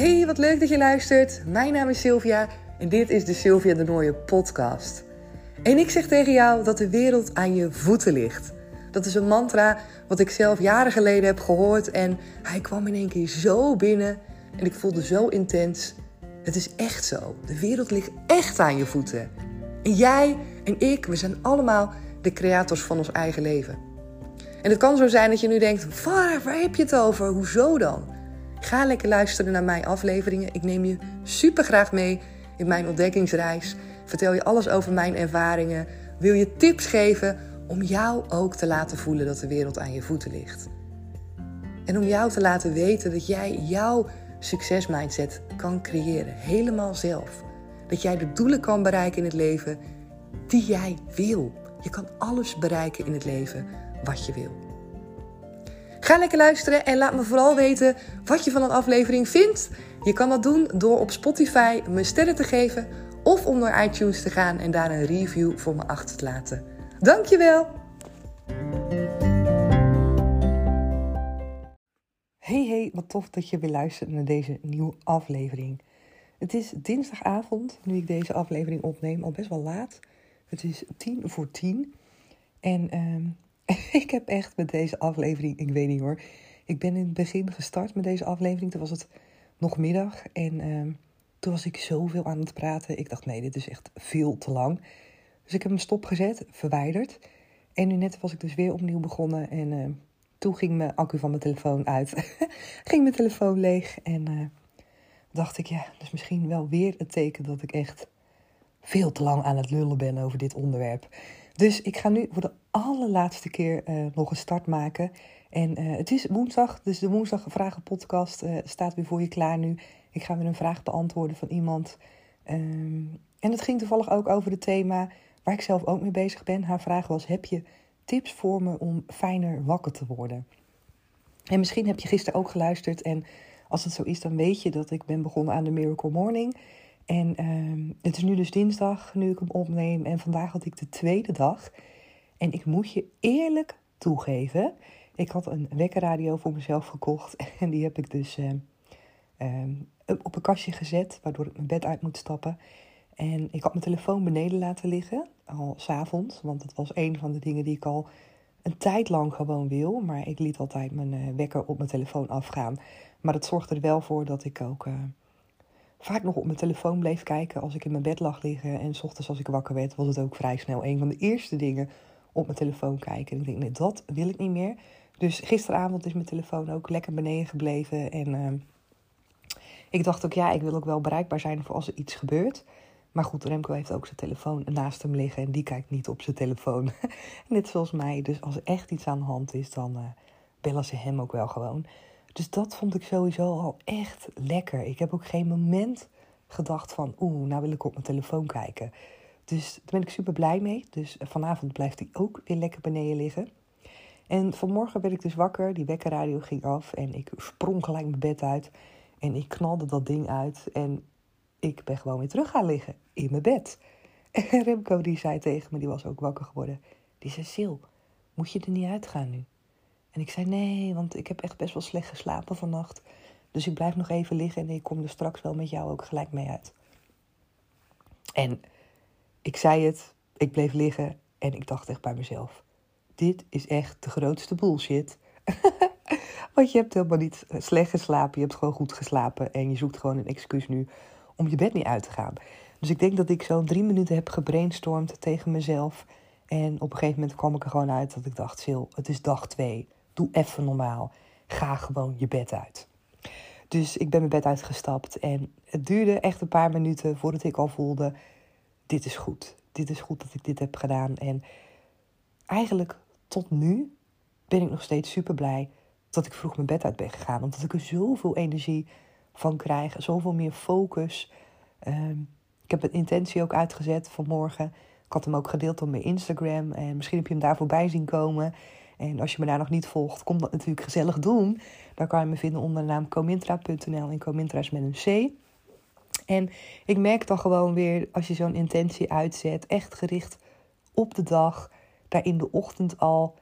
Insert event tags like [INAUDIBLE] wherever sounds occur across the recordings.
Hey, wat leuk dat je luistert. Mijn naam is Sylvia en dit is de Sylvia de Nooie podcast. En ik zeg tegen jou dat de wereld aan je voeten ligt. Dat is een mantra wat ik zelf jaren geleden heb gehoord en hij kwam in één keer zo binnen en ik voelde zo intens. Het is echt zo. De wereld ligt echt aan je voeten. En jij en ik, we zijn allemaal de creators van ons eigen leven. En het kan zo zijn dat je nu denkt: waar, waar heb je het over? Hoezo dan? Ga lekker luisteren naar mijn afleveringen. Ik neem je super graag mee in mijn ontdekkingsreis. Vertel je alles over mijn ervaringen. Wil je tips geven om jou ook te laten voelen dat de wereld aan je voeten ligt. En om jou te laten weten dat jij jouw succesmindset kan creëren, helemaal zelf. Dat jij de doelen kan bereiken in het leven die jij wil. Je kan alles bereiken in het leven wat je wil. Ga lekker luisteren en laat me vooral weten wat je van een aflevering vindt. Je kan dat doen door op Spotify me sterren te geven of om naar iTunes te gaan en daar een review voor me achter te laten. Dankjewel! Hey hey, wat tof dat je weer luistert naar deze nieuwe aflevering. Het is dinsdagavond, nu ik deze aflevering opneem, al best wel laat. Het is tien voor tien. En ehm, [LAUGHS] ik heb echt met deze aflevering, ik weet niet hoor. Ik ben in het begin gestart met deze aflevering. Toen was het nog middag. En ehm, toen was ik zoveel aan het praten. Ik dacht, nee, dit is echt veel te lang. Dus ik heb hem stopgezet, verwijderd. En nu net was ik dus weer opnieuw begonnen. En uh, toen ging mijn accu van mijn telefoon uit. [LAUGHS] ging mijn telefoon leeg. En uh, dacht ik, ja, dus misschien wel weer het teken dat ik echt veel te lang aan het lullen ben over dit onderwerp. Dus ik ga nu voor de allerlaatste keer uh, nog een start maken. En het is woensdag, dus de woensdag vragen podcast staat weer voor je klaar nu. Ik ga weer een vraag beantwoorden van iemand. Um, en het ging toevallig ook over het thema waar ik zelf ook mee bezig ben. Haar vraag was: heb je tips voor me om fijner wakker te worden? En misschien heb je gisteren ook geluisterd. En als het zo is, dan weet je dat ik ben begonnen aan de Miracle Morning. En uh, het is nu dus dinsdag, nu ik hem opneem. En vandaag had ik de tweede dag. En ik moet je eerlijk toegeven. Ik had een wekkerradio voor mezelf gekocht. [LAUGHS] En die heb ik dus uh, uh, op een kastje gezet. Waardoor ik mijn bed uit moet stappen. En ik had mijn telefoon beneden laten liggen, al s'avonds. Want het was een van de dingen die ik al een tijd lang gewoon wil. Maar ik liet altijd mijn uh, wekker op mijn telefoon afgaan. Maar dat zorgde er wel voor dat ik ook uh, vaak nog op mijn telefoon bleef kijken als ik in mijn bed lag liggen. En s ochtends als ik wakker werd, was het ook vrij snel een van de eerste dingen op mijn telefoon kijken. En ik denk, nee, dat wil ik niet meer. Dus gisteravond is mijn telefoon ook lekker beneden gebleven. En uh, ik dacht ook, ja, ik wil ook wel bereikbaar zijn voor als er iets gebeurt. Maar goed, Remco heeft ook zijn telefoon naast hem liggen en die kijkt niet op zijn telefoon. [LAUGHS] Net zoals mij. Dus als er echt iets aan de hand is, dan uh, bellen ze hem ook wel gewoon. Dus dat vond ik sowieso al echt lekker. Ik heb ook geen moment gedacht van, oeh, nou wil ik op mijn telefoon kijken. Dus daar ben ik super blij mee. Dus vanavond blijft hij ook weer lekker beneden liggen. En vanmorgen werd ik dus wakker, die wekkerradio ging af en ik sprong gelijk mijn bed uit. En ik knalde dat ding uit en ik ben gewoon weer terug gaan liggen in mijn bed. En [LAUGHS] Remco die zei tegen me, die was ook wakker geworden. Die zei, Sil, moet je er niet uitgaan nu? En ik zei, nee, want ik heb echt best wel slecht geslapen vannacht. Dus ik blijf nog even liggen en ik kom er straks wel met jou ook gelijk mee uit. En ik zei het, ik bleef liggen en ik dacht echt bij mezelf. Dit is echt de grootste bullshit. [LAUGHS] Want je hebt helemaal niet slecht geslapen, je hebt gewoon goed geslapen. En je zoekt gewoon een excuus nu om je bed niet uit te gaan. Dus ik denk dat ik zo'n drie minuten heb gebrainstormd tegen mezelf. En op een gegeven moment kwam ik er gewoon uit dat ik dacht: Sil, het is dag twee. Doe even normaal. Ga gewoon je bed uit. Dus ik ben mijn bed uitgestapt. En het duurde echt een paar minuten voordat ik al voelde: dit is goed. Dit is goed dat ik dit heb gedaan. En eigenlijk tot nu ben ik nog steeds super blij dat ik vroeg mijn bed uit ben gegaan. Omdat ik er zoveel energie van krijgen. Zoveel meer focus. Uh, ik heb een intentie ook uitgezet vanmorgen. Ik had hem ook gedeeld op mijn Instagram. En misschien heb je hem daar voorbij zien komen. En als je me daar nog niet volgt, kom dat natuurlijk gezellig doen. Dan kan je me vinden onder de naam comintra.nl. En Comintra is met een C. En ik merk dan gewoon weer, als je zo'n intentie uitzet, echt gericht op de dag, daar in de ochtend al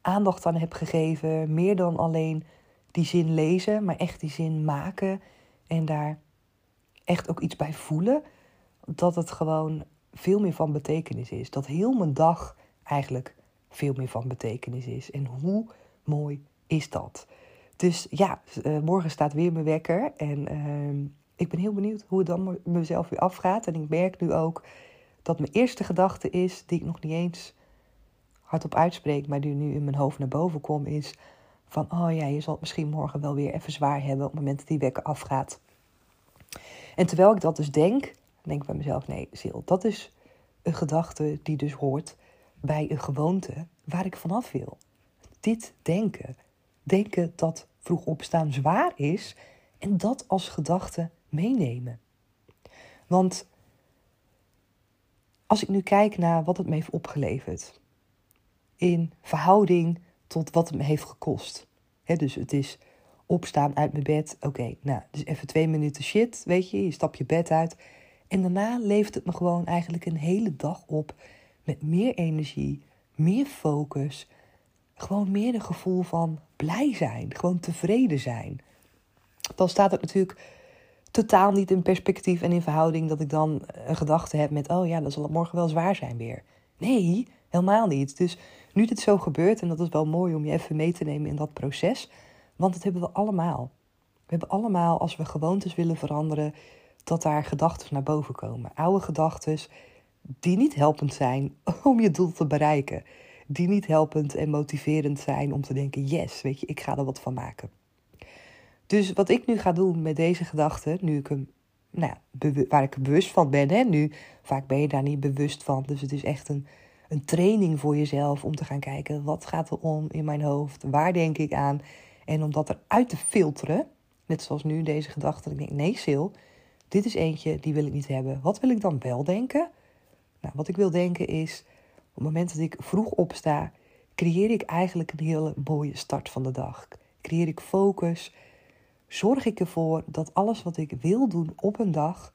aandacht aan heb gegeven. Meer dan alleen die zin lezen, maar echt die zin maken en daar echt ook iets bij voelen, dat het gewoon veel meer van betekenis is. Dat heel mijn dag eigenlijk veel meer van betekenis is. En hoe mooi is dat? Dus ja, uh, morgen staat weer mijn wekker. En uh, ik ben heel benieuwd hoe het dan mezelf weer afgaat. En ik merk nu ook dat mijn eerste gedachte is, die ik nog niet eens hardop uitspreek, maar die nu in mijn hoofd naar boven komt, is van, oh ja, je zal het misschien morgen wel weer even zwaar hebben op het moment dat die wekker afgaat. En terwijl ik dat dus denk, denk ik bij mezelf, nee, Sil, dat is een gedachte die dus hoort bij een gewoonte waar ik vanaf wil. Dit denken. Denken dat vroeg opstaan zwaar is en dat als gedachte meenemen. Want als ik nu kijk naar wat het me heeft opgeleverd, in verhouding tot wat het me heeft gekost. dus het is opstaan uit mijn bed. Oké, nou, dus even twee minuten shit, weet je. Je stap je bed uit. En daarna levert het me gewoon eigenlijk een hele dag op met meer energie, meer focus. Gewoon meer een gevoel van blij zijn, gewoon tevreden zijn. Dan staat het natuurlijk totaal niet in perspectief en in verhouding dat ik dan een gedachte heb met: oh ja, dan zal het morgen wel zwaar zijn weer. Nee, helemaal niet. Dus nu dit zo gebeurt, en dat is wel mooi om je even mee te nemen in dat proces, want dat hebben we allemaal. We hebben allemaal, als we gewoontes willen veranderen, dat daar gedachten naar boven komen. Oude gedachten die niet helpend zijn [LAUGHS] om je doel te bereiken. Die niet helpend en motiverend zijn om te denken: yes, weet je, ik ga er wat van maken. Dus wat ik nu ga doen met deze gedachten, nu ik hem, nou ja, waar ik bewust van ben, hè, nu vaak ben je daar niet bewust van. Dus het is echt een, een training voor jezelf om te gaan kijken: wat gaat er om in mijn hoofd? Waar denk ik aan? En om dat eruit te filteren, net zoals nu deze gedachte, ik denk: nee, Sil, dit is eentje die wil ik niet hebben. Wat wil ik dan wel denken? Nou, wat ik wil denken is: op het moment dat ik vroeg opsta, creëer ik eigenlijk een hele mooie start van de dag. Creëer ik focus zorg ik ervoor dat alles wat ik wil doen op een dag,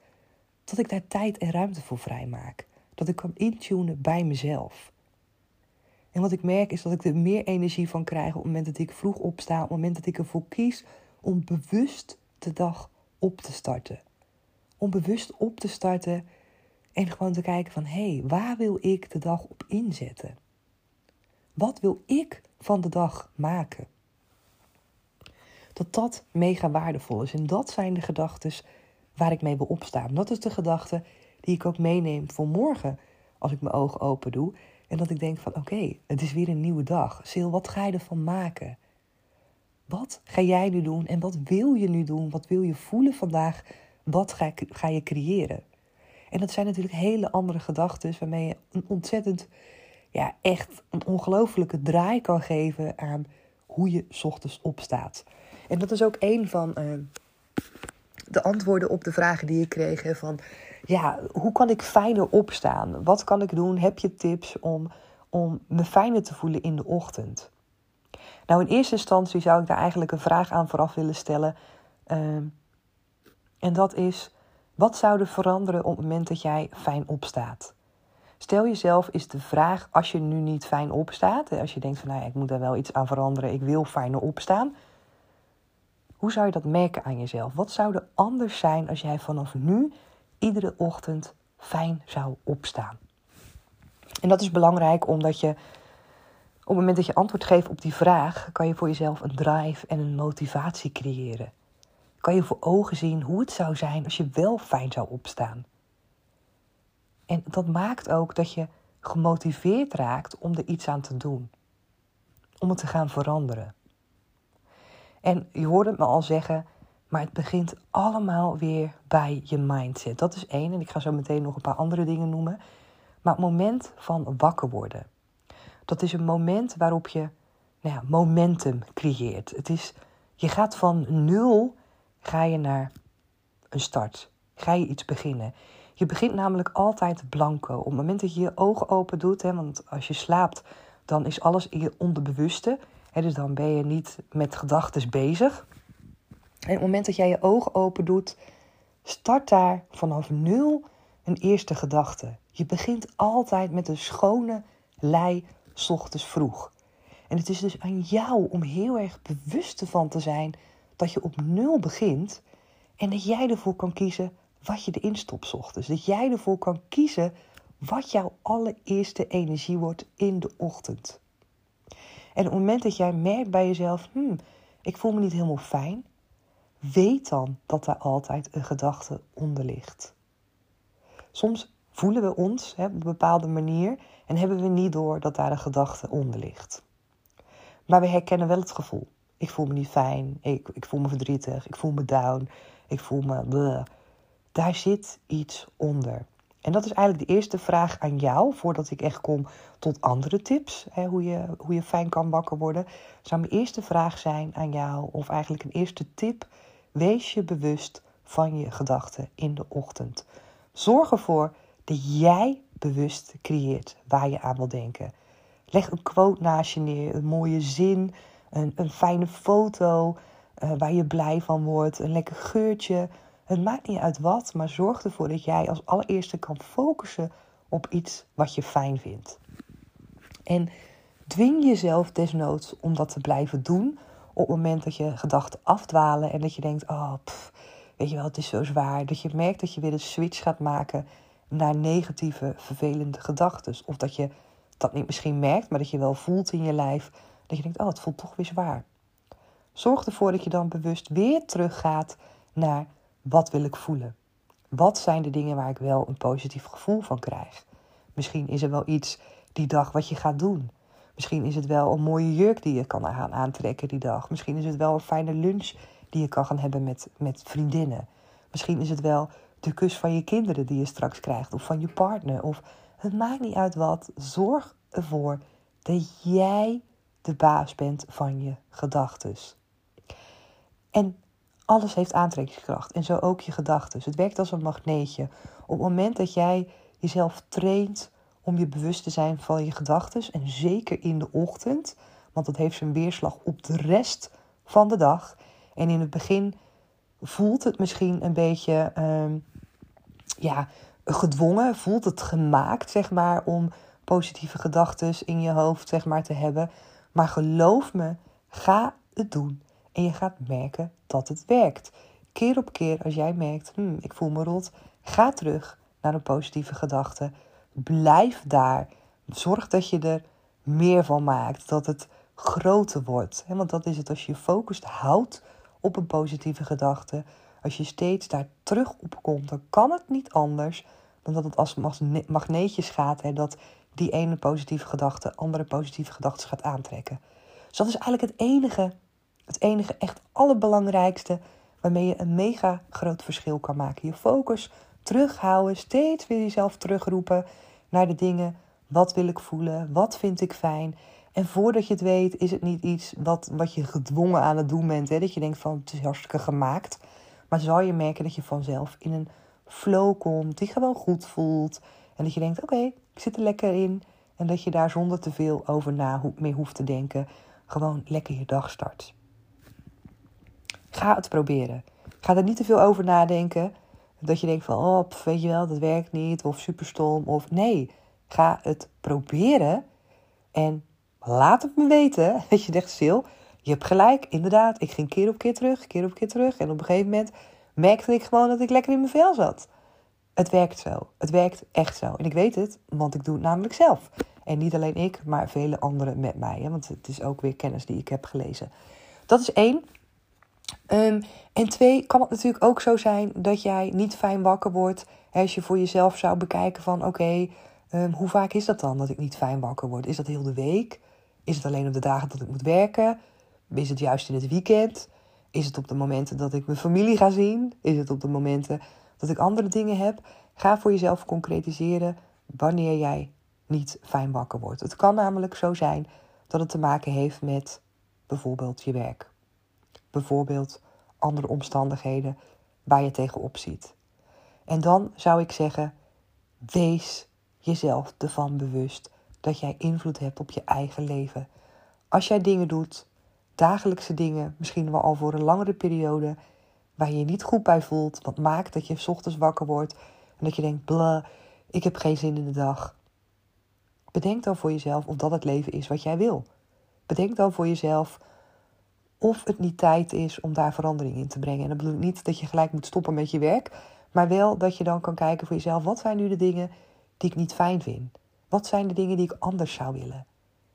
dat ik daar tijd en ruimte voor vrijmaak. Dat ik kan intunen bij mezelf. En wat ik merk is dat ik er meer energie van krijg op het moment dat ik vroeg opsta, op het moment dat ik ervoor kies om bewust de dag op te starten. Om bewust op te starten en gewoon te kijken van hé, hey, waar wil ik de dag op inzetten? Wat wil ik van de dag maken? dat dat mega waardevol is. En dat zijn de gedachten waar ik mee wil opstaan. Dat is de gedachte die ik ook meeneem voor morgen als ik mijn ogen open doe. En dat ik denk van oké, het is weer een nieuwe dag. Sil, wat ga je ervan maken? Wat ga jij nu doen en wat wil je nu doen? Wat wil je voelen vandaag? Wat ga, ga je creëren? En dat zijn natuurlijk hele andere gedachten waarmee je een ontzettend, ja, echt een ongelofelijke draai kan geven aan hoe je ochtends opstaat. En dat is ook een van uh, de antwoorden op de vragen die ik kreeg. van, ja, hoe kan ik fijner opstaan? Wat kan ik doen? Heb je tips om, om me fijner te voelen in de ochtend? Nou, in eerste instantie zou ik daar eigenlijk een vraag aan vooraf willen stellen. Uh, en dat is, wat zou er veranderen op het moment dat jij fijn opstaat? Stel jezelf is de vraag, als je nu niet fijn opstaat, als je denkt van nou ik moet daar wel iets aan veranderen, ik wil fijner opstaan. Hoe zou je dat merken aan jezelf? Wat zou er anders zijn als jij vanaf nu iedere ochtend fijn zou opstaan? En dat is belangrijk omdat je op het moment dat je antwoord geeft op die vraag, kan je voor jezelf een drive en een motivatie creëren. Kan je voor ogen zien hoe het zou zijn als je wel fijn zou opstaan. En dat maakt ook dat je gemotiveerd raakt om er iets aan te doen. Om het te gaan veranderen. En je hoorde het me al zeggen, maar het begint allemaal weer bij je mindset. Dat is één. En ik ga zo meteen nog een paar andere dingen noemen. Maar het moment van wakker worden. Dat is een moment waarop je nou ja, momentum creëert. Het is, je gaat van nul ga je naar een start. Ga je iets beginnen. Je begint namelijk altijd blanco. Op het moment dat je je ogen open doet, hè, want als je slaapt, dan is alles in je onderbewuste dus dan ben je niet met gedachten bezig. En op het moment dat jij je ogen open doet, start daar vanaf nul een eerste gedachte. Je begint altijd met een schone lei, ochtends vroeg. En het is dus aan jou om heel erg bewust ervan te zijn dat je op nul begint. En dat jij ervoor kan kiezen wat je erin stopt ochtends. Dat jij ervoor kan kiezen wat jouw allereerste energie wordt in de ochtend. En op het moment dat jij merkt bij jezelf, hmm, ik voel me niet helemaal fijn, weet dan dat daar altijd een gedachte onder ligt. Soms voelen we ons hè, op een bepaalde manier en hebben we niet door dat daar een gedachte onder ligt. Maar we herkennen wel het gevoel. Ik voel me niet fijn, ik, ik voel me verdrietig, ik voel me down, ik voel me... Daar zit iets onder. En dat is eigenlijk de eerste vraag aan jou, voordat ik echt kom tot andere tips, hè, hoe, je, hoe je fijn kan wakker worden. Zou mijn eerste vraag zijn aan jou, of eigenlijk een eerste tip, wees je bewust van je gedachten in de ochtend. Zorg ervoor dat jij bewust creëert waar je aan wil denken. Leg een quote naast je neer, een mooie zin, een, een fijne foto uh, waar je blij van wordt, een lekker geurtje. Het maakt niet uit wat, maar zorg ervoor dat jij als allereerste kan focussen op iets wat je fijn vindt. En dwing jezelf desnoods om dat te blijven doen op het moment dat je gedachten afdwalen en dat je denkt, oh, weet je wel, het is zo zwaar. Dat je merkt dat je weer een switch gaat maken naar negatieve, vervelende gedachten. Of dat je dat niet misschien merkt, maar dat je wel voelt in je lijf. Dat je denkt, oh, het voelt toch weer zwaar. Zorg ervoor dat je dan bewust weer teruggaat naar wat wil ik voelen. Wat zijn de dingen waar ik wel een positief gevoel van krijg? Misschien is er wel iets die dag wat je gaat doen. Misschien is het wel een mooie jurk die je kan gaan aantrekken die dag. Misschien is het wel een fijne lunch die je kan gaan hebben met, met vriendinnen. Misschien is het wel de kus van je kinderen die je straks krijgt, of van je partner. Of het maakt niet uit wat. Zorg ervoor dat jij de baas bent van je gedachten. En alles heeft aantrekkingskracht en zo ook je gedachten. Het werkt als een magneetje. Op het moment dat jij jezelf traint om je bewust te zijn van je gedachten, en zeker in de ochtend, want dat heeft zijn weerslag op de rest van de dag. En in het begin voelt het misschien een beetje ehm, ja, gedwongen, voelt het gemaakt, zeg maar, om positieve gedachten in je hoofd, zeg maar, te hebben. Maar geloof me, ga het doen en je gaat merken dat het werkt. Keer op keer als jij merkt, hmm, ik voel me rot, ga terug naar een positieve gedachte. Blijf daar. Zorg dat je er meer van maakt, dat het groter wordt. Want dat is het als je focust houdt op een positieve gedachte. Als je steeds daar terug op komt, dan kan het niet anders dan dat het als magneetjes gaat. Dat die ene positieve gedachte andere positieve gedachten gaat aantrekken. Dus dat is eigenlijk het enige, het enige echt allerbelangrijkste waarmee je een mega groot verschil kan maken. Je focus terughouden, steeds weer jezelf terugroepen naar de dingen. Wat wil ik voelen? Wat vind ik fijn? En voordat je het weet, is het niet iets wat, wat je gedwongen aan het doen bent. Hè? Dat je denkt van het is hartstikke gemaakt. Maar zal je merken dat je vanzelf in een flow komt die gewoon goed voelt. En dat je denkt, oké, ik zit er lekker in. En dat je daar zonder te veel over na meer hoeft te denken. Gewoon lekker je dag start. Ga het proberen. Ga er niet te veel over nadenken. Dat je denkt van, oh, weet je wel, dat werkt niet. Of super stom. Of nee, ga het proberen. En laat het me weten. [LAUGHS] Dat je denkt, Sil, je hebt gelijk. Inderdaad, ik ging keer op keer terug, keer op keer terug. En op een gegeven moment merkte ik gewoon dat ik lekker in mijn vel zat. Het werkt zo. Het werkt echt zo. En ik weet het, want ik doe het namelijk zelf. En niet alleen ik, maar vele anderen met mij. Hè? Want het is ook weer kennis die ik heb gelezen. Dat is één. Um, en twee, kan het natuurlijk ook zo zijn dat jij niet fijn wakker wordt. Als je voor jezelf zou bekijken van oké, ehm, hoe vaak is dat dan dat ik niet fijn wakker word? Is dat heel de week? Is het alleen op de dagen dat ik moet werken? Is het juist in het weekend? Is het op de momenten dat ik mijn familie ga zien? Is het op de momenten dat ik andere dingen heb? Ga voor jezelf concretiseren wanneer jij niet fijn wakker wordt. Het kan namelijk zo zijn dat het te maken heeft met bijvoorbeeld je werk. Bijvoorbeeld andere omstandigheden waar je tegenop ziet. En dan zou ik zeggen: wees jezelf ervan bewust dat jij invloed hebt op je eigen leven. Als jij dingen doet, dagelijkse dingen, misschien wel al voor een langere periode, waar je je niet goed bij voelt, wat maakt dat je s ochtends wakker wordt en dat je denkt: blah, ik heb geen zin in de dag. Bedenk dan voor jezelf of dat het leven is wat jij wil. Bedenk dan voor jezelf of het niet tijd is om daar verandering in te brengen. En dat bedoel ik niet dat je gelijk moet stoppen met je werk, maar wel dat je dan kan kijken voor jezelf: wat zijn nu de dingen die ik niet fijn vind? Wat zijn de dingen die ik anders zou willen?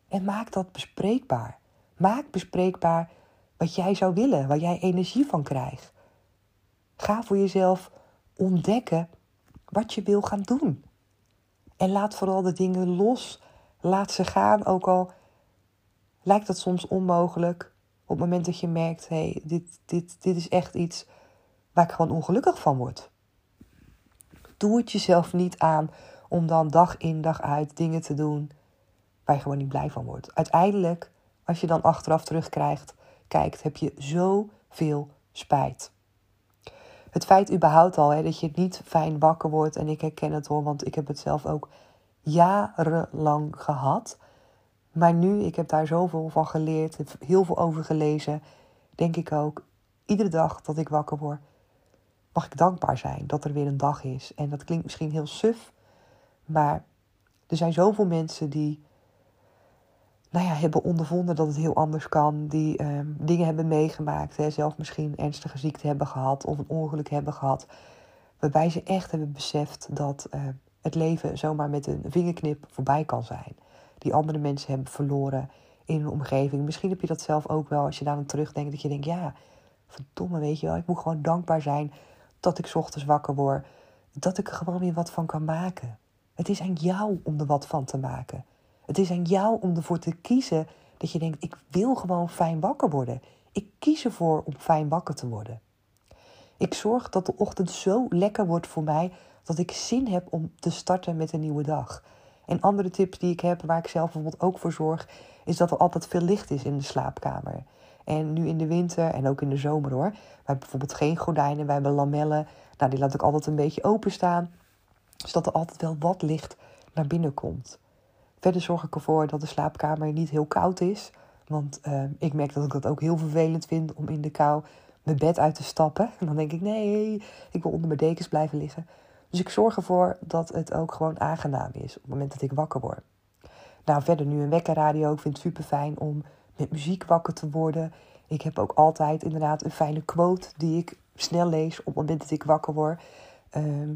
En maak dat bespreekbaar. Maak bespreekbaar wat jij zou willen, waar jij energie van krijgt. Ga voor jezelf ontdekken wat je wil gaan doen. En laat vooral de dingen los. Laat ze gaan, ook al lijkt dat soms onmogelijk. Op het moment dat je merkt, hé, hey, dit, dit, dit is echt iets waar ik gewoon ongelukkig van word. Doe het jezelf niet aan om dan dag in dag uit dingen te doen waar je gewoon niet blij van wordt. Uiteindelijk, als je dan achteraf terugkrijgt, kijkt, heb je zoveel spijt. Het feit überhaupt al hè, dat je niet fijn wakker wordt, en ik herken het hoor, want ik heb het zelf ook jarenlang gehad. Maar nu, ik heb daar zoveel van geleerd, heel veel over gelezen, denk ik ook, iedere dag dat ik wakker word, mag ik dankbaar zijn dat er weer een dag is. En dat klinkt misschien heel suf, maar er zijn zoveel mensen die nou ja, hebben ondervonden dat het heel anders kan. Die ehm, dingen hebben meegemaakt. Hè, zelf misschien ernstige ziekte hebben gehad of een ongeluk hebben gehad. Waarbij ze echt hebben beseft dat uh, het leven zomaar met een vingerknip voorbij kan zijn. Die andere mensen hebben verloren in hun omgeving. Misschien heb je dat zelf ook wel als je daar aan terugdenkt. Dat je denkt, ja, verdomme, weet je wel. Ik moet gewoon dankbaar zijn dat ik ochtends wakker word. Dat ik er gewoon weer wat van kan maken. Het is aan jou om er wat van te maken. Het is aan jou om ervoor te kiezen dat je denkt: ik wil gewoon fijn wakker worden. Ik kies ervoor om fijn wakker te worden. Ik zorg dat de ochtend zo lekker wordt voor mij dat ik zin heb om te starten met een nieuwe dag. En andere tips die ik heb, waar ik zelf bijvoorbeeld ook voor zorg, is dat er altijd veel licht is in de slaapkamer. En nu in de winter en ook in de zomer hoor. We hebben bijvoorbeeld geen gordijnen, wij hebben lamellen. Nou, die laat ik altijd een beetje openstaan. Zodat er altijd wel wat licht naar binnen komt. Verder zorg ik ervoor dat de slaapkamer niet heel koud is. Want uh, ik merk dat ik dat ook heel vervelend vind om in de kou mijn bed uit te stappen. [LAUGHS] En dan denk ik, nee, ik wil onder mijn dekens blijven liggen. Dus ik zorg ervoor dat het ook gewoon aangenaam is op het moment dat ik wakker word. Nou, verder nu een wekkerradio. Ik vind het super fijn om met muziek wakker te worden. Ik heb ook altijd inderdaad een fijne quote die ik snel lees op het moment dat ik wakker word. Uh,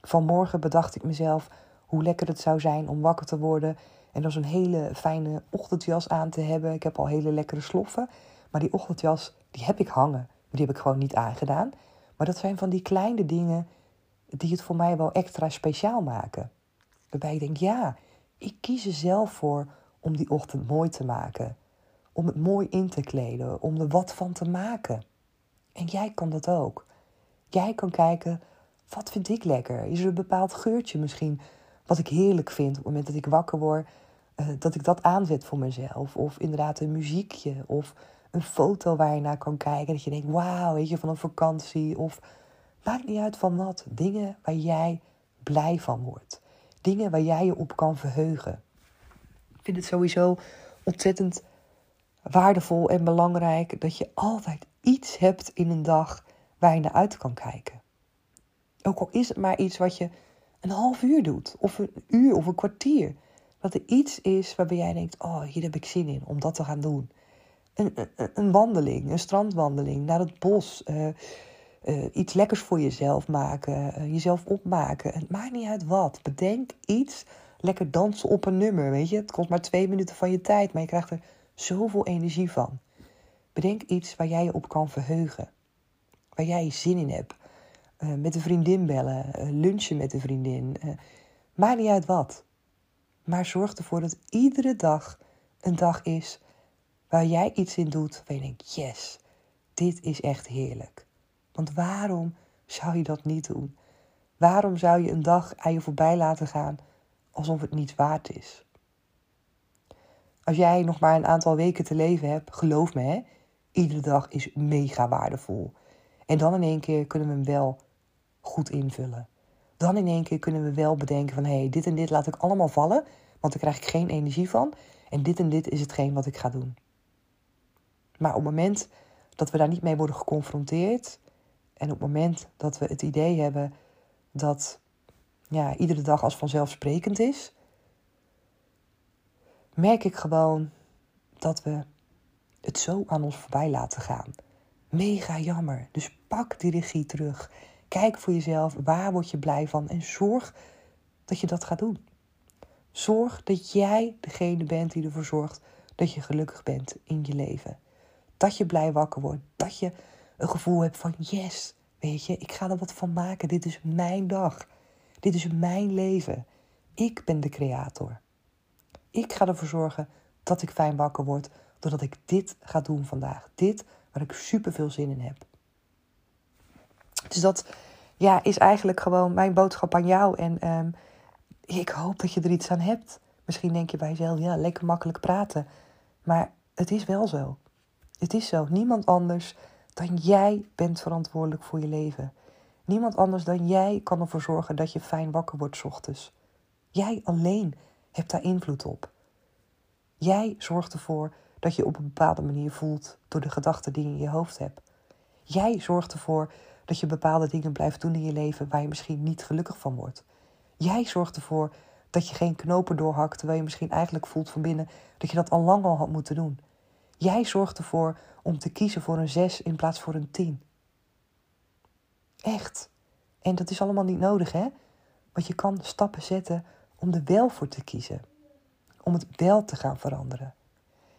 vanmorgen bedacht ik mezelf hoe lekker het zou zijn om wakker te worden en dan zo'n hele fijne ochtendjas aan te hebben. Ik heb al hele lekkere sloffen, maar die ochtendjas die heb ik hangen. Die heb ik gewoon niet aangedaan. Maar dat zijn van die kleine dingen die het voor mij wel extra speciaal maken. Waarbij ik denk, ja, ik kies er zelf voor om die ochtend mooi te maken. Om het mooi in te kleden, om er wat van te maken. En jij kan dat ook. Jij kan kijken, wat vind ik lekker? Is er een bepaald geurtje misschien wat ik heerlijk vind op het moment dat ik wakker word, uh, dat ik dat aanzet voor mezelf. Of inderdaad een muziekje of een foto waar je naar kan kijken. Dat je denkt, wauw, weet je, van een vakantie. Of maakt niet uit van wat. Dingen waar jij blij van wordt. Dingen waar jij je op kan verheugen. Ik vind het sowieso ontzettend waardevol en belangrijk dat je altijd iets hebt in een dag waar je naar uit kan kijken. Ook al is het maar iets wat je een half uur doet, of een uur of een kwartier. Dat er iets is waarbij jij denkt: oh, hier heb ik zin in om dat te gaan doen. Een, een, een wandeling, een strandwandeling naar het bos. Uh, uh, iets lekkers voor jezelf maken, uh, jezelf opmaken. Het maakt niet uit wat. Bedenk iets. Lekker dansen op een nummer, weet je. Het kost maar twee minuten van je tijd, maar je krijgt er zoveel energie van. Bedenk iets waar jij je op kan verheugen. Waar jij zin in hebt. Uh, met een vriendin bellen, uh, lunchen met een vriendin. Uh, maakt niet uit wat. Maar zorg ervoor dat iedere dag een dag is waar jij iets in doet waar je denkt: yes, dit is echt heerlijk. Want waarom zou je dat niet doen? Waarom zou je een dag aan je voorbij laten gaan alsof het niets waard is? Als jij nog maar een aantal weken te leven hebt, geloof me, hè, iedere dag is mega waardevol. En dan in één keer kunnen we hem wel goed invullen. Dan in één keer kunnen we wel bedenken van hé, hey, dit en dit laat ik allemaal vallen, want daar krijg ik geen energie van. En dit en dit is hetgeen wat ik ga doen. Maar op het moment dat we daar niet mee worden geconfronteerd en op het moment dat we het idee hebben dat ja, iedere dag als vanzelfsprekend is, merk ik gewoon dat we het zo aan ons voorbij laten gaan. Mega jammer. Dus pak die regie terug. Kijk voor jezelf, waar word je blij van en zorg dat je dat gaat doen. Zorg dat jij degene bent die ervoor zorgt dat je gelukkig bent in je leven. Dat je blij wakker wordt. Dat je een gevoel hebt van yes, weet je, ik ga er wat van maken. Dit is mijn dag. Dit is mijn leven. Ik ben de creator. Ik ga ervoor zorgen dat ik fijn wakker word doordat ik dit ga doen vandaag. Dit waar ik super veel zin in heb. Dus dat ja, is eigenlijk gewoon mijn boodschap aan jou. En ehm, ik hoop dat je er iets aan hebt. Misschien denk je bij jezelf, ja, lekker makkelijk praten. Maar het is wel zo. Het is zo. Niemand anders dan jij bent verantwoordelijk voor je leven. Niemand anders dan jij kan ervoor zorgen dat je fijn wakker wordt ochtends. Jij alleen hebt daar invloed op. Jij zorgt ervoor dat je op een bepaalde manier voelt door de gedachten die je in je hoofd hebt. Jij zorgt ervoor dat je bepaalde dingen blijft doen in je leven waar je misschien niet gelukkig van wordt. Jij zorgt ervoor dat je geen knopen doorhakt terwijl je misschien eigenlijk voelt van binnen dat je dat al lang al had moeten doen. Jij zorgt ervoor om te kiezen voor een 6 in plaats voor een 10. Echt. En dat is allemaal niet nodig, hè? Want je kan stappen zetten om er wel voor te kiezen. Om het wel te gaan veranderen.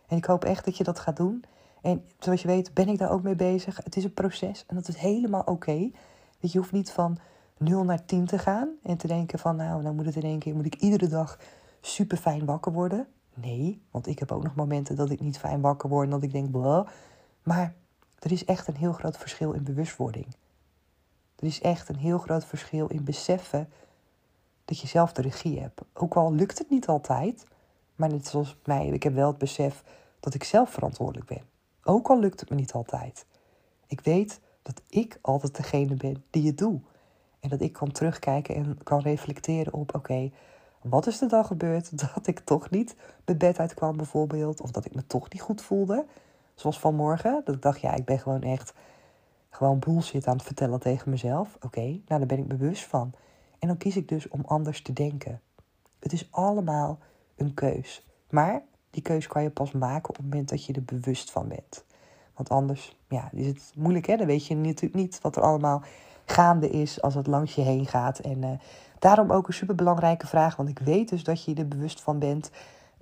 En ik hoop echt dat je dat gaat doen. En zoals je weet ben ik daar ook mee bezig. Het is een proces en dat is helemaal oké. Je hoeft niet van 0 naar 10 te gaan en te denken van nou, nou moet het in één keer, moet ik iedere dag super fijn wakker worden. Nee, want ik heb ook nog momenten dat ik niet fijn wakker word en dat ik denk. Maar er is echt een heel groot verschil in bewustwording. Er is echt een heel groot verschil in beseffen dat je zelf de regie hebt. Ook al lukt het niet altijd, maar net zoals mij, ik heb wel het besef dat ik zelf verantwoordelijk ben. Ook al lukt het me niet altijd. Ik weet dat ik altijd degene ben die het doet. En dat ik kan terugkijken en kan reflecteren op: oké, wat is er dan gebeurd [LAUGHS] dat ik toch niet mijn bed uitkwam, bijvoorbeeld, of dat ik me toch niet goed voelde? Zoals vanmorgen, dat ik dacht: ja, ik ben gewoon echt gewoon bullshit aan het vertellen tegen mezelf. Oké, nou daar ben ik bewust van. En dan kies ik dus om anders te denken. Het is allemaal een keus. Maar die keus kan je pas maken op het moment dat je er bewust van bent. Want anders ja, is het moeilijk, hè? Dan weet je natuurlijk niet wat er allemaal gaande is als het langs je heen gaat. En uh, daarom ook een superbelangrijke vraag, want ik weet dus dat je er bewust van bent.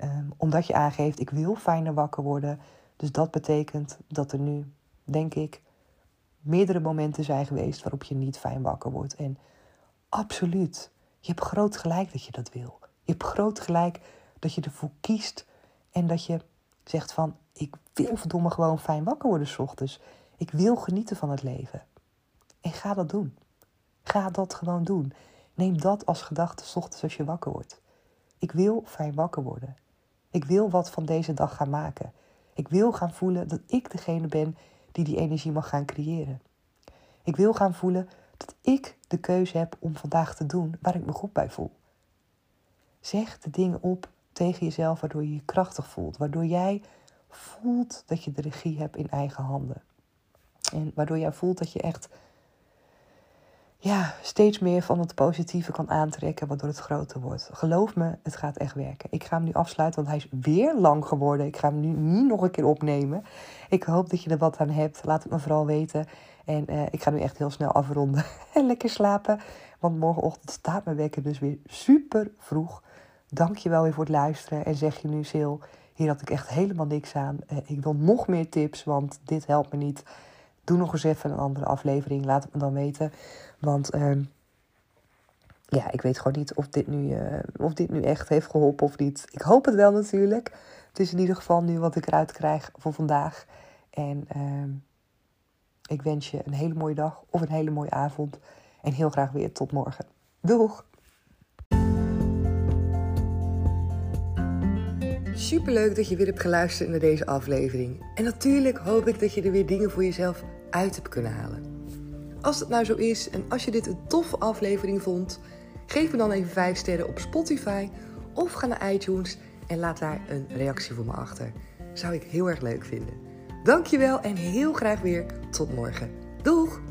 Um, omdat je aangeeft, ik wil fijner wakker worden. Dus dat betekent dat er nu, denk ik, meerdere momenten zijn geweest waarop je niet fijn wakker wordt. En absoluut, je hebt groot gelijk dat je dat wil. Je hebt groot gelijk dat je ervoor kiest en dat je zegt van, ik wil verdomme gewoon fijn wakker worden s ochtends. Ik wil genieten van het leven. En ga dat doen. Ga dat gewoon doen. Neem dat als gedachte s ochtends als je wakker wordt. Ik wil fijn wakker worden. Ik wil wat van deze dag gaan maken. Ik wil gaan voelen dat ik degene ben die die energie mag gaan creëren. Ik wil gaan voelen dat ik de keuze heb om vandaag te doen waar ik me goed bij voel. Zeg de dingen op tegen jezelf waardoor je je krachtig voelt. Waardoor jij voelt dat je de regie hebt in eigen handen. En waardoor jij voelt dat je echt ja, steeds meer van het positieve kan aantrekken, waardoor het groter wordt. Geloof me, het gaat echt werken. Ik ga hem nu afsluiten, want hij is weer lang geworden. Ik ga hem nu niet nog een keer opnemen. Ik hoop dat je er wat aan hebt. Laat het me vooral weten. En uh, ik ga nu echt heel snel afronden [LAUGHS] en lekker slapen. Want morgenochtend staat mijn wekker dus weer super vroeg. Dank je wel weer voor het luisteren. En zeg je nu, Sil, hier had ik echt helemaal niks aan. Uh, ik wil nog meer tips, want dit helpt me niet. Doe nog eens even een andere aflevering. Laat het me dan weten. Want uh, ja, ik weet gewoon niet of dit, nu, uh, of dit nu echt heeft geholpen of niet. Ik hoop het wel natuurlijk. Het is in ieder geval nu wat ik eruit krijg voor vandaag. En uh, ik wens je een hele mooie dag of een hele mooie avond. En heel graag weer tot morgen. Doeg! Superleuk dat je weer hebt geluisterd naar deze aflevering. En natuurlijk hoop ik dat je er weer dingen voor jezelf uit hebt kunnen halen. Als het nou zo is en als je dit een toffe aflevering vond, geef me dan even 5 sterren op Spotify of ga naar iTunes en laat daar een reactie voor me achter. Zou ik heel erg leuk vinden. Dankjewel en heel graag weer tot morgen. Doeg!